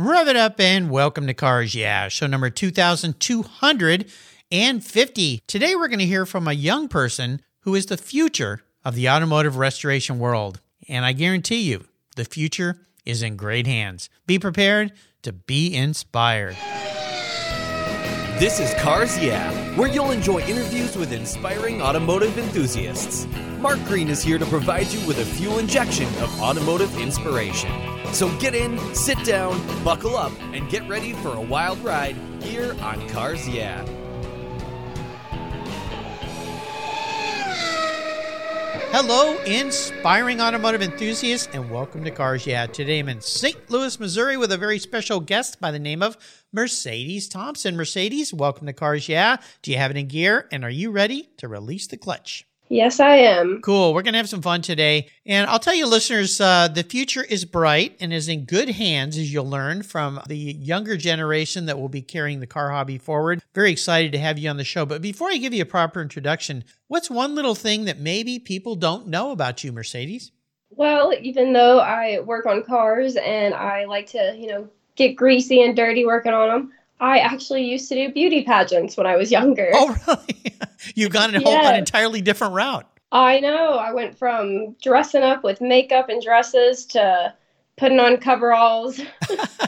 Rev it up and welcome to Cars Yeah, show number 2250. Today we're going to hear from a young person who is the future of the automotive restoration world. And I guarantee you, the future is in great hands. Be prepared to be inspired. This is Cars Yeah, where you'll enjoy interviews with inspiring automotive enthusiasts. Mark Green is here to provide you with a fuel injection of automotive inspiration. So get in, sit down, buckle up, and get ready for a wild ride here on Cars Yeah. Hello, inspiring automotive enthusiasts, and welcome to Cars Yeah. Today I'm in St. Louis, Missouri with a very special guest by the name of Mercedes Thompson. Mercedes, welcome to Cars Yeah. Do you have in gear, and are you ready to release the clutch? Yes, I am. Cool. We're going to have some fun today. And I'll tell you, listeners, uh, the future is bright and is in good hands, as you'll learn from the younger generation that will be carrying the car hobby forward. Very excited to have you on the show. But before I give you a proper introduction, what's one little thing that maybe people don't know about you, Mercedes? Well, even though I work on cars and I like to, you know, get greasy and dirty working on them, I actually used to do beauty pageants when I was younger. Oh, really? You've gone a whole, an entirely different route. I know. I went from dressing up with makeup and dresses to putting on coveralls.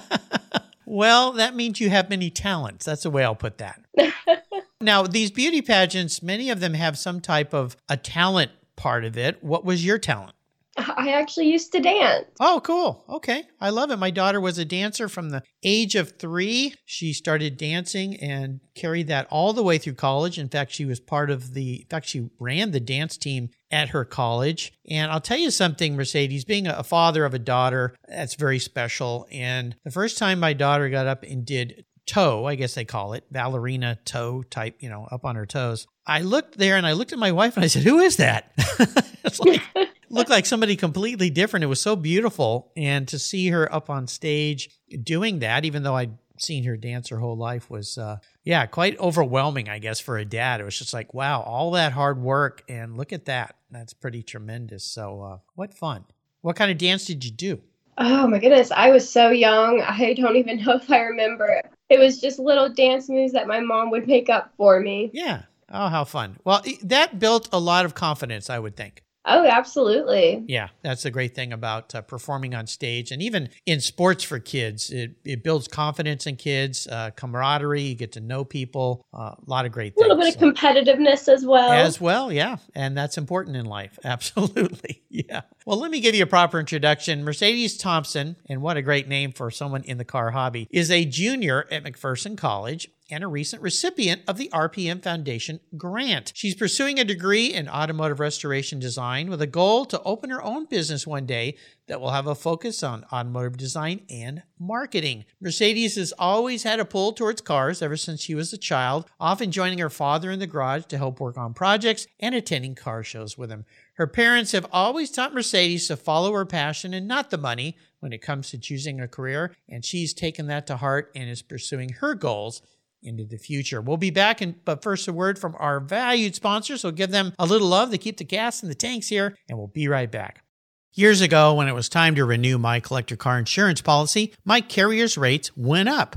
well, that means you have many talents. That's the way I'll put that. now, these beauty pageants, many of them have some type of a talent part of it. What was your talent? I actually used to dance. Oh, cool. Okay. I love it. My daughter was a dancer from the age of three. She started dancing and carried that all the way through college. In fact, she was part of the, in fact, she ran the dance team at her college. And I'll tell you something, Mercedes, being a father of a daughter, that's very special. And the first time my daughter got up and did toe, I guess they call it, ballerina toe type, you know, up on her toes. I looked there and I looked at my wife and I said, Who is that? it's like, looked like somebody completely different. It was so beautiful. And to see her up on stage doing that, even though I'd seen her dance her whole life, was, uh, yeah, quite overwhelming, I guess, for a dad. It was just like, wow, all that hard work. And look at that. That's pretty tremendous. So, uh, what fun. What kind of dance did you do? Oh my goodness, I was so young. I don't even know if I remember. It was just little dance moves that my mom would make up for me. Yeah. Oh, how fun. Well, that built a lot of confidence, I would think. Oh, absolutely. Yeah, that's the great thing about uh, performing on stage. And even in sports for kids, it, it builds confidence in kids, uh, camaraderie, you get to know people, uh, a lot of great things. A little bit of competitiveness as well. As well, yeah. And that's important in life. Absolutely. Yeah. Well, let me give you a proper introduction. Mercedes Thompson, and what a great name for someone in the car hobby, is a junior at McPherson College and a recent recipient of the RPM Foundation grant. She's pursuing a degree in automotive restoration design with a goal to open her own business one day that will have a focus on automotive design and marketing. Mercedes has always had a pull towards cars ever since she was a child, often joining her father in the garage to help work on projects and attending car shows with him. Her parents have always taught Mercedes to follow her passion and not the money when it comes to choosing a career, and she's taken that to heart and is pursuing her goals into the future. We'll be back, and but first a word from our valued sponsors. So give them a little love to keep the gas in the tanks here, and we'll be right back. Years ago, when it was time to renew my collector car insurance policy, my carrier's rates went up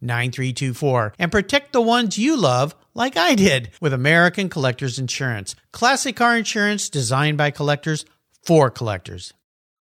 9324 and protect the ones you love like I did with American Collectors Insurance. Classic car insurance designed by collectors for collectors.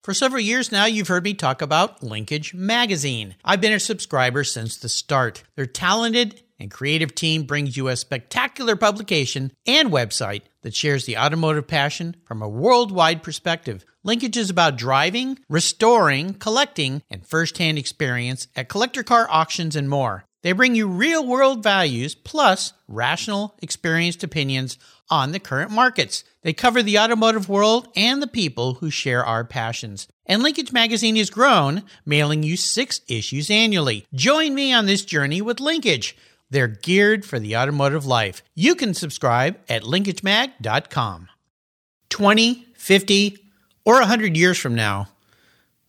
For several years now, you've heard me talk about Linkage Magazine. I've been a subscriber since the start. Their talented and creative team brings you a spectacular publication and website that shares the automotive passion from a worldwide perspective. Linkage is about driving, restoring, collecting, and firsthand experience at collector car auctions and more. They bring you real world values plus rational, experienced opinions on the current markets. They cover the automotive world and the people who share our passions. And Linkage Magazine has grown, mailing you six issues annually. Join me on this journey with Linkage. They're geared for the automotive life. You can subscribe at linkagemag.com. 20, 50, or 100 years from now,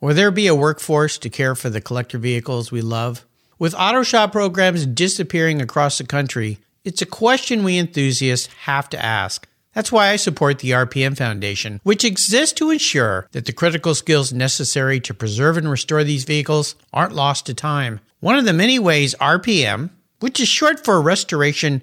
will there be a workforce to care for the collector vehicles we love? With auto shop programs disappearing across the country, it's a question we enthusiasts have to ask. That's why I support the RPM Foundation, which exists to ensure that the critical skills necessary to preserve and restore these vehicles aren't lost to time. One of the many ways RPM, which is short for Restoration,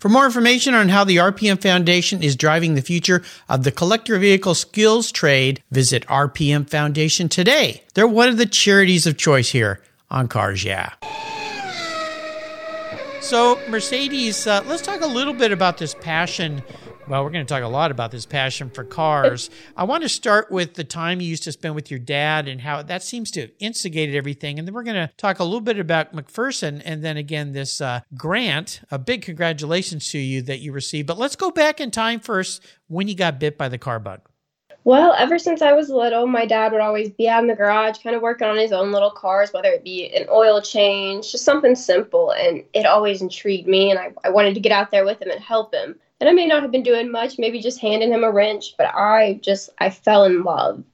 For more information on how the RPM Foundation is driving the future of the collector vehicle skills trade, visit RPM Foundation today. They're one of the charities of choice here on Cars Yeah. So, Mercedes, uh, let's talk a little bit about this passion well, we're going to talk a lot about this passion for cars. I want to start with the time you used to spend with your dad and how that seems to have instigated everything. And then we're going to talk a little bit about McPherson and then again this uh, grant. A big congratulations to you that you received. But let's go back in time first when you got bit by the car bug. Well, ever since I was little, my dad would always be out in the garage, kind of working on his own little cars, whether it be an oil change, just something simple. And it always intrigued me, and I, I wanted to get out there with him and help him and I may not have been doing much, maybe just handing him a wrench, but I just I fell in love.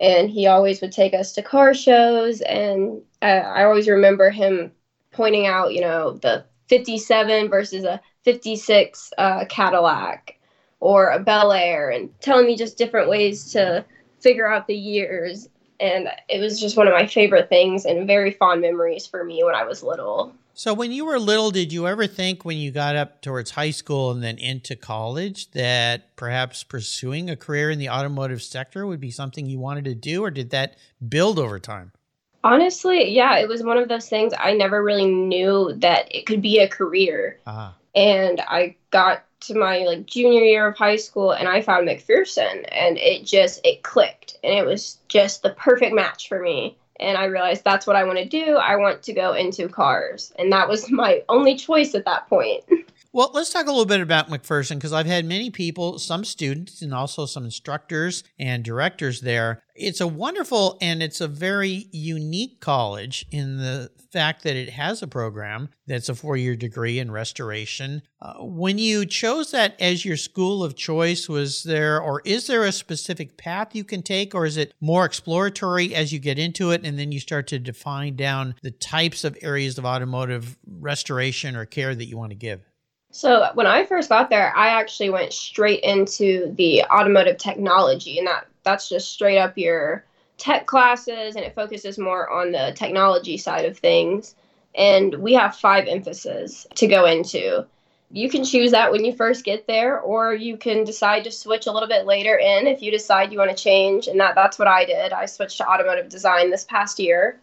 And he always would take us to car shows, and I, I always remember him pointing out, you know, the 57 versus a 56 uh, Cadillac or a Bel Air, and telling me just different ways to figure out the years. And it was just one of my favorite things and very fond memories for me when I was little. So, when you were little, did you ever think when you got up towards high school and then into college that perhaps pursuing a career in the automotive sector would be something you wanted to do, or did that build over time? Honestly, yeah, it was one of those things I never really knew that it could be a career. Uh-huh. And I got to my like junior year of high school and I found McPherson and it just it clicked and it was just the perfect match for me and I realized that's what I want to do. I want to go into cars. And that was my only choice at that point. Well, let's talk a little bit about McPherson because I've had many people, some students, and also some instructors and directors there. It's a wonderful and it's a very unique college in the fact that it has a program that's a four year degree in restoration. Uh, when you chose that as your school of choice, was there or is there a specific path you can take, or is it more exploratory as you get into it and then you start to define down the types of areas of automotive restoration or care that you want to give? So when I first got there, I actually went straight into the automotive technology, and that that's just straight up your tech classes, and it focuses more on the technology side of things. And we have five emphases to go into. You can choose that when you first get there, or you can decide to switch a little bit later in if you decide you want to change. And that that's what I did. I switched to automotive design this past year,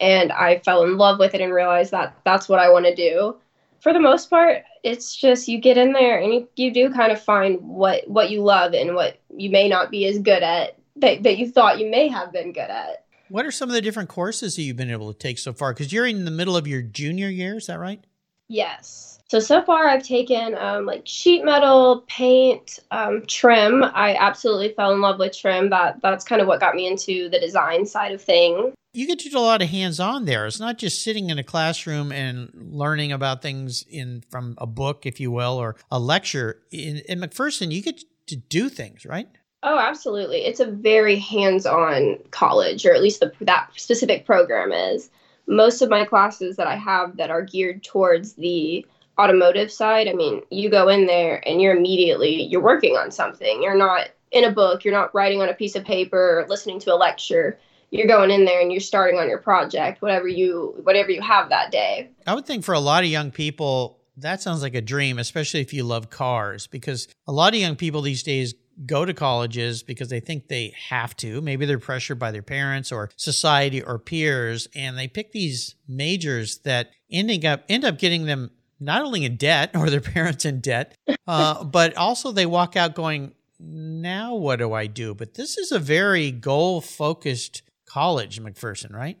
and I fell in love with it and realized that that's what I want to do for the most part, it's just you get in there and you, you do kind of find what what you love and what you may not be as good at that, that you thought you may have been good at. What are some of the different courses that you've been able to take so far? Because you're in the middle of your junior year, is that right? Yes. So so far, I've taken um, like sheet metal, paint, um, trim. I absolutely fell in love with trim. That that's kind of what got me into the design side of things. You get to do a lot of hands-on there. It's not just sitting in a classroom and learning about things in from a book, if you will, or a lecture. In, in McPherson, you get to do things, right? Oh, absolutely. It's a very hands-on college, or at least the, that specific program is. Most of my classes that I have that are geared towards the automotive side, I mean, you go in there and you're immediately you're working on something. You're not in a book, you're not writing on a piece of paper or listening to a lecture. You're going in there and you're starting on your project, whatever you whatever you have that day. I would think for a lot of young people that sounds like a dream, especially if you love cars, because a lot of young people these days go to colleges because they think they have to. Maybe they're pressured by their parents or society or peers, and they pick these majors that ending up end up getting them not only in debt or their parents in debt, uh, but also they walk out going, "Now what do I do?" But this is a very goal focused college, McPherson, right?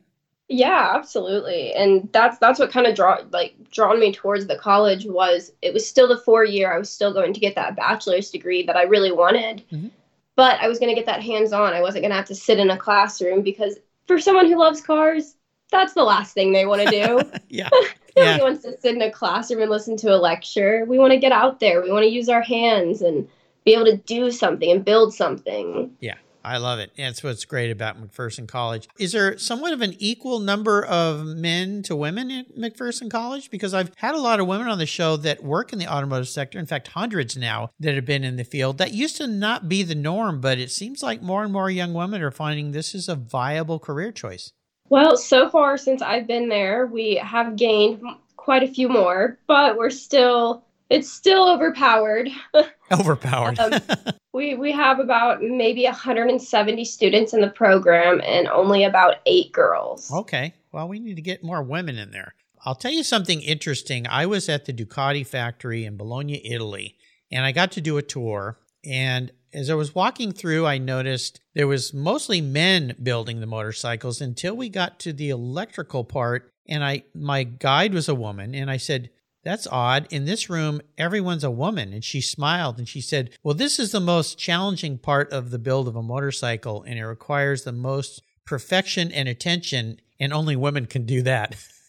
Yeah, absolutely. And that's that's what kind of draw like drawn me towards the college was it was still the four year I was still going to get that bachelor's degree that I really wanted. Mm-hmm. But I was going to get that hands on. I wasn't going to have to sit in a classroom because for someone who loves cars, that's the last thing they want to do. yeah. Nobody yeah. wants to sit in a classroom and listen to a lecture. We want to get out there. We want to use our hands and be able to do something and build something. Yeah. I love it. That's what's great about McPherson College. Is there somewhat of an equal number of men to women at McPherson College? Because I've had a lot of women on the show that work in the automotive sector. In fact, hundreds now that have been in the field. That used to not be the norm, but it seems like more and more young women are finding this is a viable career choice. Well, so far since I've been there, we have gained quite a few more, but we're still it's still overpowered. Overpowered. um, we we have about maybe 170 students in the program and only about eight girls. Okay. Well, we need to get more women in there. I'll tell you something interesting. I was at the Ducati factory in Bologna, Italy, and I got to do a tour. And as I was walking through, I noticed there was mostly men building the motorcycles until we got to the electrical part. And I, my guide was a woman, and I said, that's odd. In this room, everyone's a woman. And she smiled and she said, Well, this is the most challenging part of the build of a motorcycle, and it requires the most perfection and attention, and only women can do that.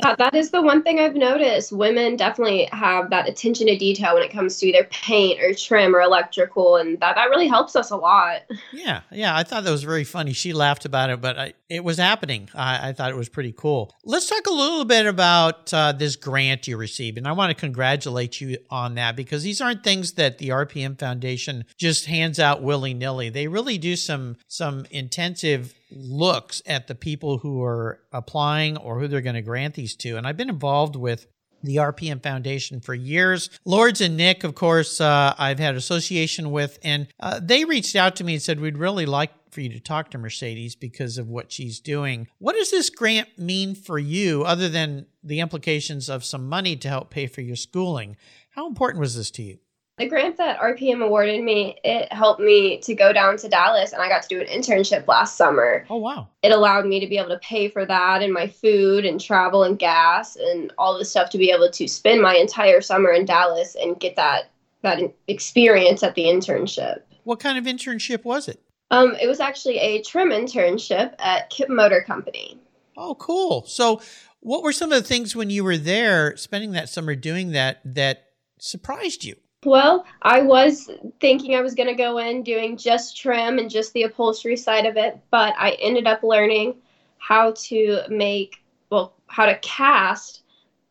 that, that is the one thing I've noticed. Women definitely have that attention to detail when it comes to either paint or trim or electrical, and that, that really helps us a lot. Yeah, yeah, I thought that was very funny. She laughed about it, but I, it was happening. I, I, thought it was pretty cool. Let's talk a little bit about uh, this grant you received, and I want to congratulate you on that because these aren't things that the RPM Foundation just hands out willy nilly. They really do some some intensive looks at the people who are applying or who they're going to grant these to. And I've been involved with the RPM Foundation for years. Lords and Nick, of course, uh, I've had association with, and uh, they reached out to me and said, We'd really like for you to talk to Mercedes because of what she's doing. What does this grant mean for you, other than the implications of some money to help pay for your schooling? How important was this to you? The grant that RPM awarded me, it helped me to go down to Dallas and I got to do an internship last summer. Oh, wow. It allowed me to be able to pay for that and my food and travel and gas and all the stuff to be able to spend my entire summer in Dallas and get that that experience at the internship. What kind of internship was it? Um, it was actually a trim internship at Kip Motor Company. Oh, cool. So, what were some of the things when you were there spending that summer doing that that surprised you? Well, I was thinking I was going to go in doing just trim and just the upholstery side of it, but I ended up learning how to make, well, how to cast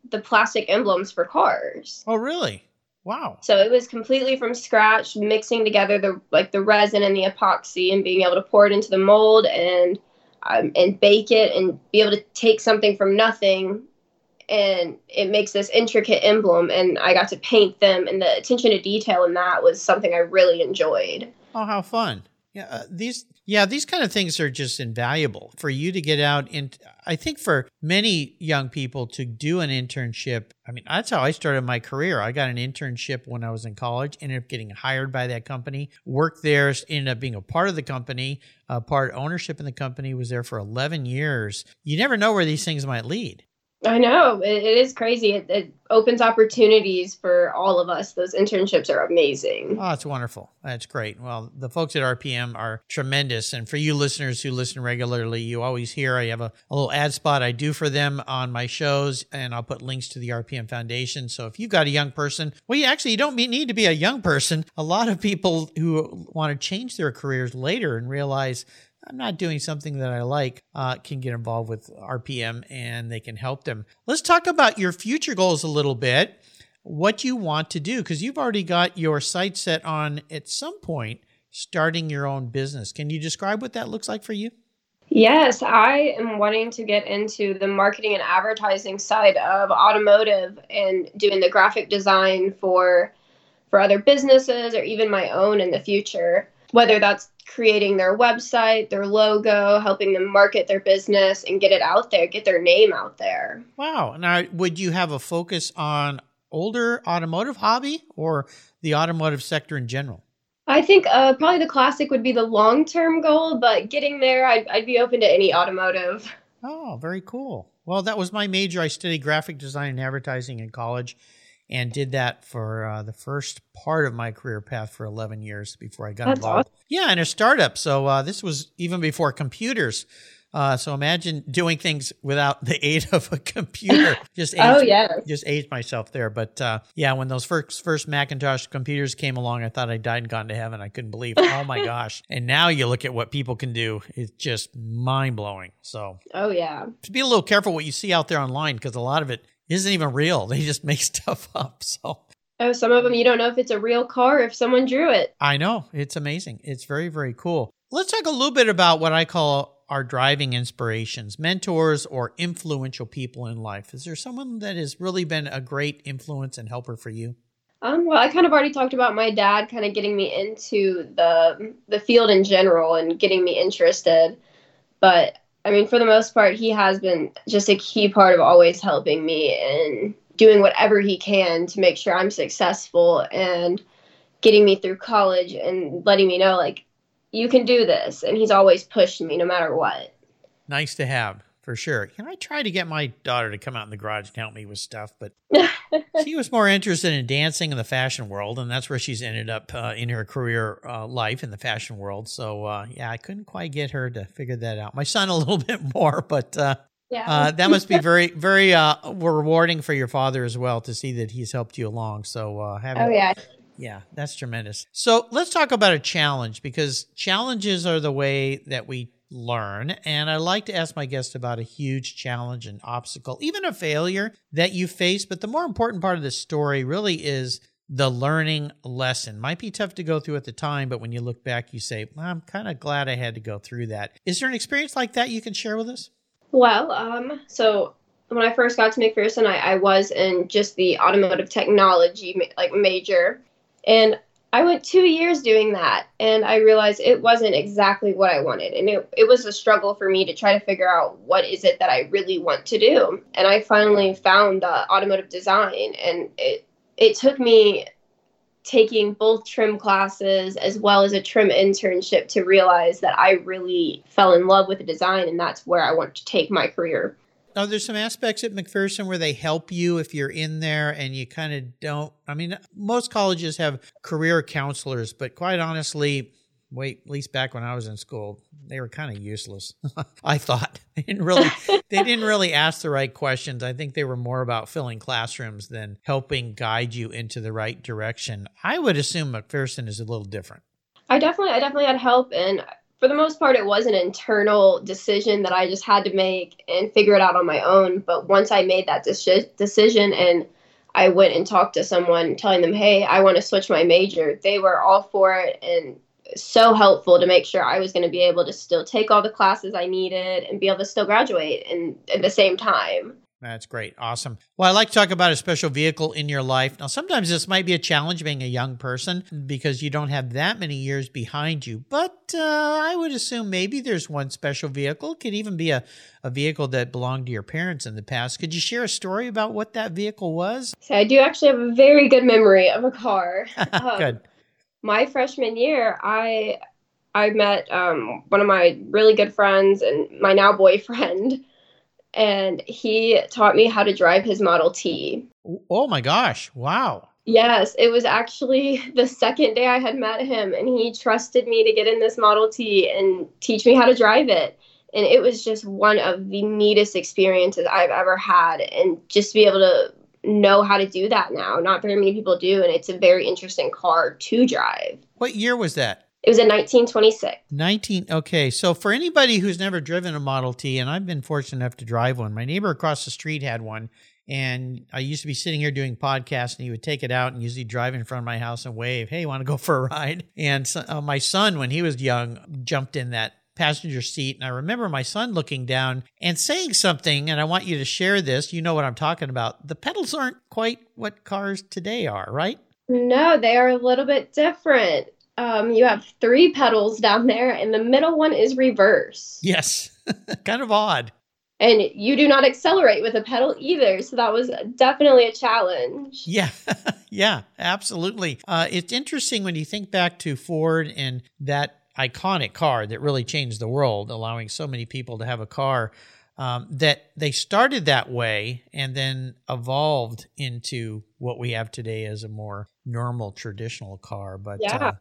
the plastic emblems for cars. Oh, really? Wow. So it was completely from scratch, mixing together the like the resin and the epoxy and being able to pour it into the mold and um, and bake it and be able to take something from nothing and it makes this intricate emblem and i got to paint them and the attention to detail in that was something i really enjoyed. Oh how fun. Yeah uh, these yeah these kind of things are just invaluable for you to get out and i think for many young people to do an internship i mean that's how i started my career. I got an internship when i was in college ended up getting hired by that company worked there ended up being a part of the company a part ownership in the company was there for 11 years. You never know where these things might lead I know it, it is crazy. It, it, opens opportunities for all of us. Those internships are amazing. Oh, it's wonderful. That's great. Well, the folks at RPM are tremendous. And for you listeners who listen regularly, you always hear I have a, a little ad spot I do for them on my shows, and I'll put links to the RPM Foundation. So if you've got a young person, well, you actually you don't need to be a young person. A lot of people who want to change their careers later and realize I'm not doing something that I like, uh, can get involved with RPM and they can help them. Let's talk about your future goals a little bit. what you want to do because you've already got your sight set on at some point starting your own business. Can you describe what that looks like for you? Yes, I am wanting to get into the marketing and advertising side of automotive and doing the graphic design for for other businesses or even my own in the future. Whether that's creating their website, their logo, helping them market their business and get it out there, get their name out there. Wow. Now, would you have a focus on older automotive hobby or the automotive sector in general? I think uh, probably the classic would be the long term goal, but getting there, I'd, I'd be open to any automotive. Oh, very cool. Well, that was my major. I studied graphic design and advertising in college and did that for uh, the first part of my career path for 11 years before I got That's involved. awesome. Yeah, in a startup. So uh, this was even before computers. Uh, so imagine doing things without the aid of a computer. Just aged, Oh, yeah, just aged myself there. But uh, yeah, when those first first Macintosh computers came along, I thought I died and gone to heaven. I couldn't believe. Oh my gosh! And now you look at what people can do; it's just mind blowing. So Oh, yeah. just be a little careful what you see out there online because a lot of it isn't even real. They just make stuff up. So Oh, some of them you don't know if it's a real car, if someone drew it. I know it's amazing. It's very, very cool. Let's talk a little bit about what I call our driving inspirations, mentors, or influential people in life. Is there someone that has really been a great influence and helper for you? Um, well, I kind of already talked about my dad kind of getting me into the the field in general and getting me interested. But I mean, for the most part, he has been just a key part of always helping me and doing whatever he can to make sure I'm successful and getting me through college and letting me know like you can do this. And he's always pushed me no matter what. Nice to have for sure. You know, I tried to get my daughter to come out in the garage and help me with stuff, but she was more interested in dancing in the fashion world, and that's where she's ended up uh, in her career uh, life in the fashion world. So, uh, yeah, I couldn't quite get her to figure that out. My son a little bit more, but uh, Yeah. uh, that must be very, very uh, rewarding for your father as well to see that he's helped you along. So, uh, having oh yeah. yeah, that's tremendous. So let's talk about a challenge because challenges are the way that we learn. And I like to ask my guests about a huge challenge, an obstacle, even a failure that you face. But the more important part of the story really is the learning lesson. Might be tough to go through at the time, but when you look back, you say, well, I'm kind of glad I had to go through that. Is there an experience like that you can share with us? Well, um, so when I first got to McPherson, I, I was in just the automotive technology like major, and I went two years doing that, and I realized it wasn't exactly what I wanted, and it, it was a struggle for me to try to figure out what is it that I really want to do, and I finally found uh, automotive design, and it it took me taking both trim classes as well as a trim internship to realize that I really fell in love with the design and that's where I want to take my career. Are there some aspects at McPherson where they help you if you're in there and you kind of don't? I mean, most colleges have career counselors, but quite honestly, wait, at least back when I was in school, they were kind of useless. I thought they didn't really they didn't really ask the right questions. I think they were more about filling classrooms than helping guide you into the right direction. I would assume McPherson is a little different. I definitely I definitely had help and for the most part it was an internal decision that I just had to make and figure it out on my own, but once I made that deci- decision and I went and talked to someone telling them, "Hey, I want to switch my major." They were all for it and so helpful to make sure I was going to be able to still take all the classes I needed and be able to still graduate and at the same time. That's great. Awesome. Well, I like to talk about a special vehicle in your life. Now, sometimes this might be a challenge being a young person because you don't have that many years behind you. But uh, I would assume maybe there's one special vehicle. It could even be a, a vehicle that belonged to your parents in the past. Could you share a story about what that vehicle was? So I do actually have a very good memory of a car. Um, Good. my freshman year, I I met um, one of my really good friends and my now boyfriend, and he taught me how to drive his Model T. Oh, oh my gosh. Wow. Yes, it was actually the second day I had met him, and he trusted me to get in this Model T and teach me how to drive it. And it was just one of the neatest experiences I've ever had. And just to be able to know how to do that now, not very many people do. And it's a very interesting car to drive. What year was that? It was in 1926. 19 okay so for anybody who's never driven a model t and i've been fortunate enough to drive one my neighbor across the street had one And I used to be sitting here doing podcasts, and he would take it out and usually drive in front of my house and wave, "Hey, want to go for a ride?" And so, uh, my son, when he was young, jumped in that passenger seat. And I remember my son looking down and saying something, and I want you to share this. You know what I'm talking about. The pedals aren't quite what cars today are, right? No, they are a little bit different. Um, you have three pedals down there, and the middle one is reverse. Yes, kind of odd. And you do not accelerate with a pedal either. So that was definitely a challenge. Yeah, yeah, absolutely. Uh, it's interesting when you think back to Ford and that iconic car that really changed the world, allowing so many people to have a car. Um, that they started that way and then evolved into what we have today as a more normal traditional car. But yeah. uh,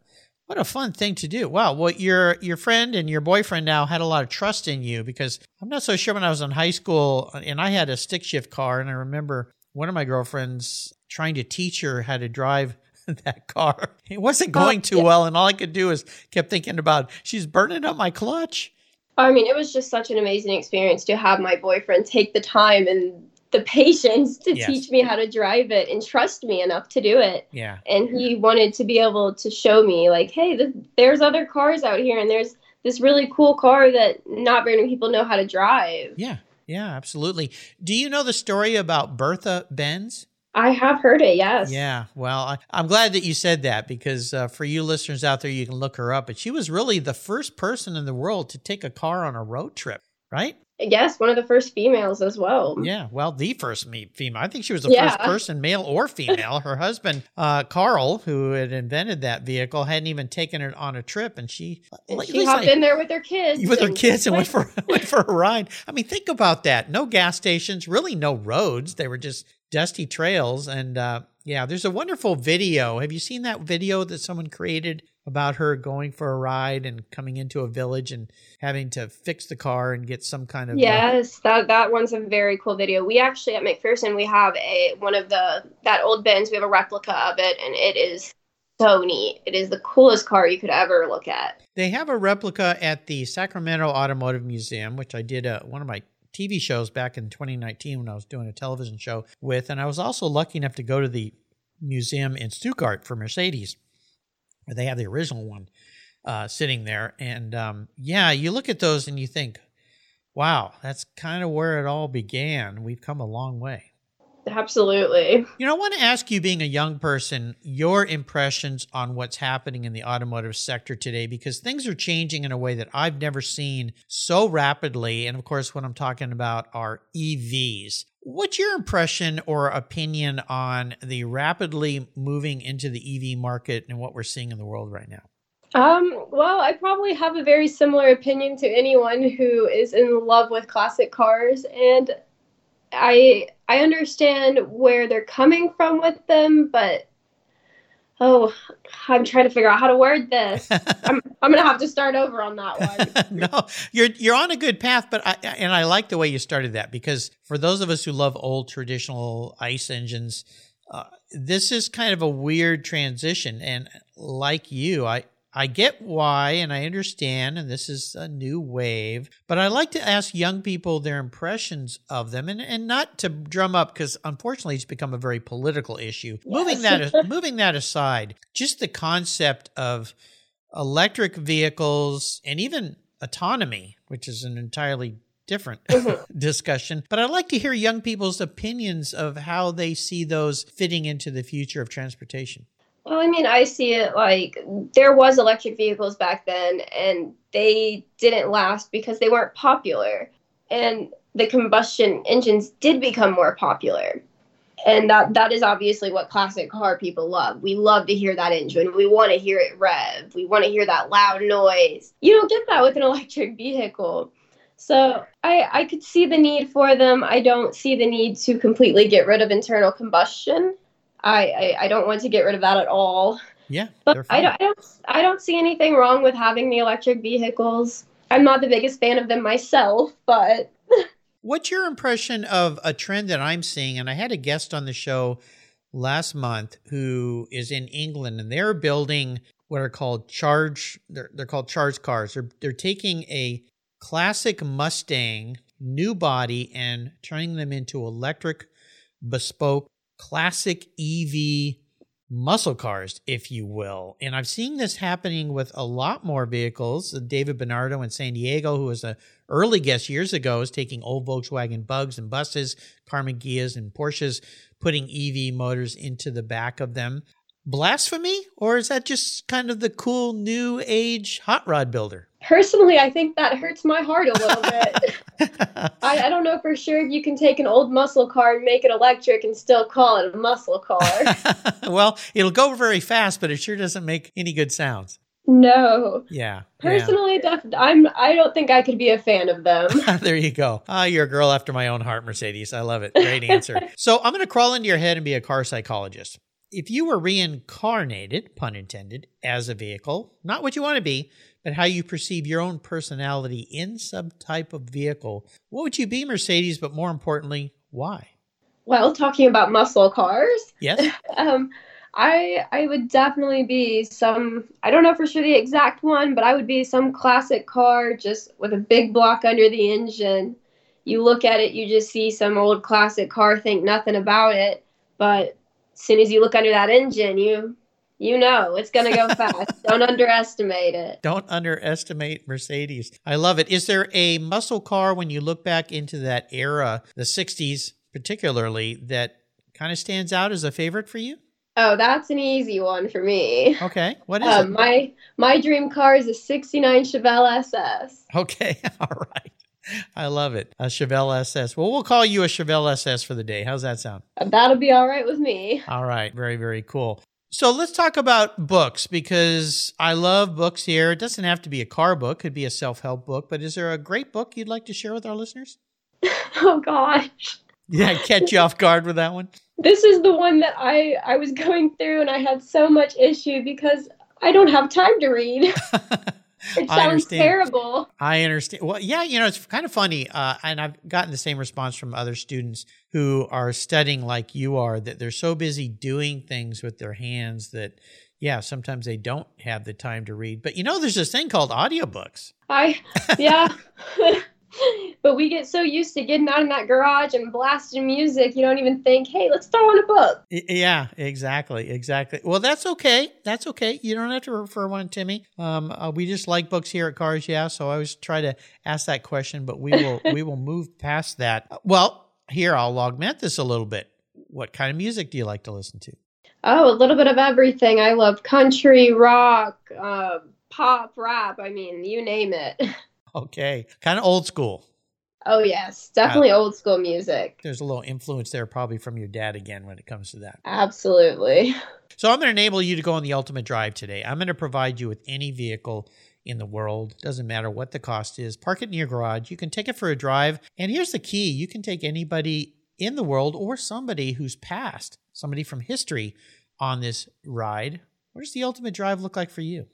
what a fun thing to do! Wow. Well, your your friend and your boyfriend now had a lot of trust in you because I'm not so sure when I was in high school and I had a stick shift car and I remember one of my girlfriends trying to teach her how to drive that car. It wasn't going too well, and all I could do is kept thinking about she's burning up my clutch. I mean, it was just such an amazing experience to have my boyfriend take the time and the patience to Yes. teach me how to drive it and trust me enough to do it. Yeah. And he wanted to be able to show me, like, hey, th- there's other cars out here, and there's this really cool car that not very many people know how to drive. Yeah. Yeah, absolutely. Do you know the story about Bertha Benz? I have heard it, yes. Yeah, well, I, I'm glad that you said that because uh, for you listeners out there, you can look her up. But she was really the first person in the world to take a car on a road trip, right? Yes, one of the first females as well. Yeah, well, the first me- female. I think she was the Yeah. first person, male or female. Her husband, uh, Carl, who had invented that vehicle, hadn't even taken it on a trip, and she, And she hopped I- in there with her kids. with her kids and went went- for went for a ride. I mean, think about that. No gas stations, really no roads. They were just dusty trails. And uh, yeah, there's a wonderful video. Have you seen that video that someone created about her going for a ride and coming into a village and having to fix the car and get some kind of uh, Yes, that that one's a very cool video. We actually at McPherson we have a one of the that old Benz. We have a replica of it, and it is so neat. It is the coolest car you could ever look at. They have a replica at the Sacramento Automotive Museum, which I did uh, one of my TV shows back in 2019 when I was doing a television show with. And I was also lucky enough to go to the museum in Stuttgart for Mercedes, they have the original one uh, sitting there. And um, yeah, you look at those and you think, wow, that's kind of where it all began. We've come a long way. Absolutely. You know, I want to ask you, being a young person, your impressions on what's happening in the automotive sector today, because things are changing in a way that I've never seen so rapidly. And of course, what I'm talking about are EVs. What's your impression or opinion on the rapidly moving into the EV market and what we're seeing in the world right now? Um, well, I probably have a very similar opinion to anyone who is in love with classic cars, and I I understand where they're coming from with them, but oh, I'm trying to figure out how to word this. I'm I'm gonna have to start over on that one. no, you're you're on a good path, but I and I like the way you started that because for those of us who love old traditional ICE engines, uh, this is kind of a weird transition. And like you, I I get why and I understand, and this is a new wave. But I like to ask young people their impressions of them, and, and not to drum up because unfortunately it's become a very political issue. Moving that moving that aside, just the concept of electric vehicles and even autonomy, which is an entirely different mm-hmm. discussion. But I'd like to hear young people's opinions of how they see those fitting into the future of transportation. Well, I mean, I see it like there was electric vehicles back then and they didn't last because they weren't popular. And the combustion engines did become more popular. And that that is obviously what classic car people love. We love to hear that engine. We want to hear it rev. We want to hear that loud noise. You don't get that with an electric vehicle. So I I could see the need for them. I don't see the need to completely get rid of internal combustion. I, I, I don't want to get rid of that at all. Yeah, But I don't, I don't I don't see anything wrong with having the electric vehicles. I'm not the biggest fan of them myself, but What's your impression of a trend that I'm seeing? And I had a guest on the show last month who is in England and they're building what are called charge they're, they're called charge cars. They're they're taking a classic Mustang new body and turning them into electric bespoke classic EV muscle cars, if you will. And I've seen this happening with a lot more vehicles. David Bernardo in San Diego, who was an early guest years ago, is taking old Volkswagen bugs and buses, Karmann Ghias and Porsches, putting EV motors into the back of them. Blasphemy? Or is that just kind of the cool new age hot rod builder? Personally, I think that hurts my heart a little bit. I, I, don't know for sure if you can take an old muscle car and make it electric and still call it a muscle car. well, it'll go very fast, but it sure doesn't make any good sounds. No. Yeah. Personally, yeah. Def- I'm. I don't think I could be a fan of them. there you go. Ah, oh, you're a girl after my own heart, Mercedes. I love it. Great answer. so I'm going to crawl into your head and be a car psychologist. If you were reincarnated, pun intended, as a vehicle, not what you want to be, but how you perceive your own personality in some type of vehicle, what would you be, Mercedes? But more importantly, why? Well, talking about muscle cars. Yes. um, I I would definitely be some I don't know for sure the exact one, but I would be some classic car just with a big block under the engine. You look at it, you just see some old classic car, think nothing about it, but as soon as you look under that engine, you you know it's going to go fast. Don't underestimate it. Don't underestimate Mercedes. I love it. Is there a muscle car when you look back into that era, the 60s particularly, that kind of stands out as a favorite for you? Oh, that's an easy one for me. Okay. What is um, it? My my dream car is a 69 Chevelle SS. Okay. All right. I love it. A Chevelle SS. Well, we'll call you a Chevelle SS for the day. How's that sound? That'll be all right with me. All right. Very, very cool. So let's talk about books because I love books here. It doesn't have to be a car book, could be a self-help book, but is there a great book you'd like to share with our listeners? oh gosh. Did I catch you off guard with that one? This is the one that I I was going through and I had so much issue because I don't have time to read. It sounds terrible. I understand. Well, yeah, you know, it's kind of funny. Uh, and I've gotten the same response from other students who are studying like you are that they're so busy doing things with their hands that, yeah, sometimes they don't have the time to read. But you know, there's this thing called audiobooks. I, yeah. but we get so used to getting out in that garage and blasting music, you don't even think, hey, let's throw on a book. Yeah, exactly, exactly. Well, that's okay. That's okay. You don't have to refer one to me. Um, uh, we just like books here at Cars Yeah, so I always try to ask that question, but we will we will move past that. Well, here I'll augment this a little bit. What kind of music do you like to listen to? Oh, a little bit of everything. I love country, rock, uh, pop, rap. I mean, you name it. Okay. Kind of old school. Oh, yes. Definitely uh, old school music. There's a little influence there, probably from your dad again, when it comes to that. Absolutely. So, I'm going to enable you to go on the ultimate drive today. I'm going to provide you with any vehicle in the world. Doesn't matter what the cost is. Park it in your garage. You can take it for a drive. And here's the key you can take anybody in the world or somebody who's passed, somebody from history on this ride. What does the ultimate drive look like for you?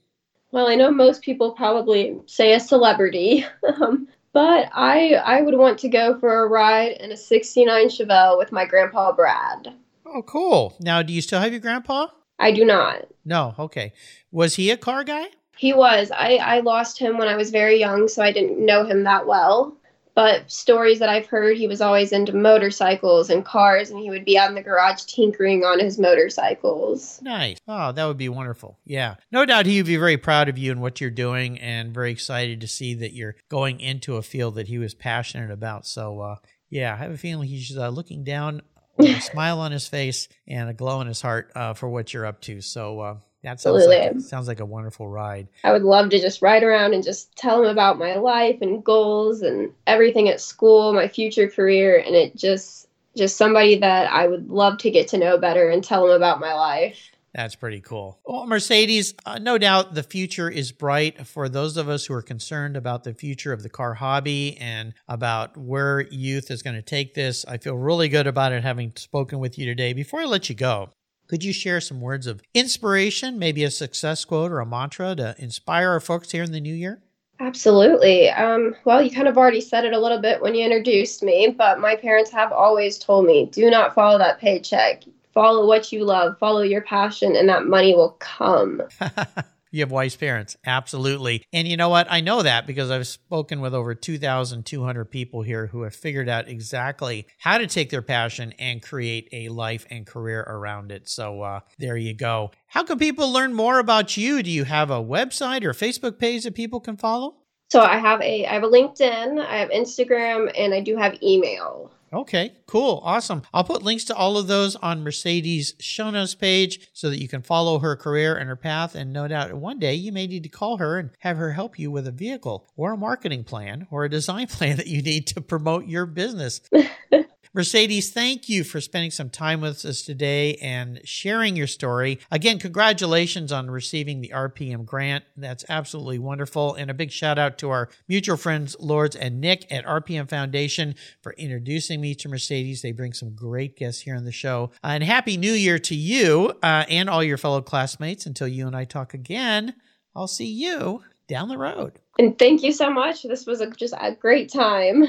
Well, I know most people probably say a celebrity, um, but I I would want to go for a ride in a '69 Chevelle with my grandpa Brad. Oh, cool! Now, do you still have your grandpa? I do not. No. Okay. Was he a car guy? He was. I I lost him when I was very young, so I didn't know him that well but stories that I've heard, he was always into motorcycles and cars, and he would be out in the garage tinkering on his motorcycles. Nice. Oh, that would be wonderful. Yeah. No doubt he would be very proud of you and what you're doing, and very excited to see that you're going into a field that he was passionate about. So, uh, yeah, I have a feeling he's uh, looking down with a smile on his face and a glow in his heart uh, for what you're up to. So, uh, that sounds like, sounds like a wonderful ride. I would love to just ride around and just tell him about my life and goals and everything at school, my future career, and it just just somebody that I would love to get to know better and tell him about my life. That's pretty cool. Well, Mercedes, uh, no doubt the future is bright for those of us who are concerned about the future of the car hobby and about where youth is going to take this. I feel really good about it having spoken with you today. Before I let you go, could you share some words of inspiration, maybe a success quote or a mantra to inspire our folks here in the new year? Absolutely. Um, well, you kind of already said it a little bit when you introduced me, but my parents have always told me do not follow that paycheck. Follow what you love, follow your passion, and that money will come. You have wise parents. Absolutely. And you know what? I know that because I've spoken with over 2,200 people here who have figured out exactly how to take their passion and create a life and career around it. So uh, there you go. How can people learn more about you? Do you have a website or Facebook page that people can follow? So I have a I have a LinkedIn, I have Instagram, and I do have email. Okay, cool. Awesome. I'll put links to all of those on Mercedes' show notes page so that you can follow her career and her path. And no doubt one day you may need to call her and have her help you with a vehicle or a marketing plan or a design plan that you need to promote your business. Mercedes, thank you for spending some time with us today and sharing your story. Again, congratulations on receiving the RPM grant. That's absolutely wonderful. And a big shout out to our mutual friends, Lords and Nick at RPM Foundation for introducing me to Mercedes. They bring some great guests here on the show. Uh, and Happy New Year to you uh, and all your fellow classmates. Until you and I talk again, I'll see you down the road. And thank you so much. This was a, just a great time.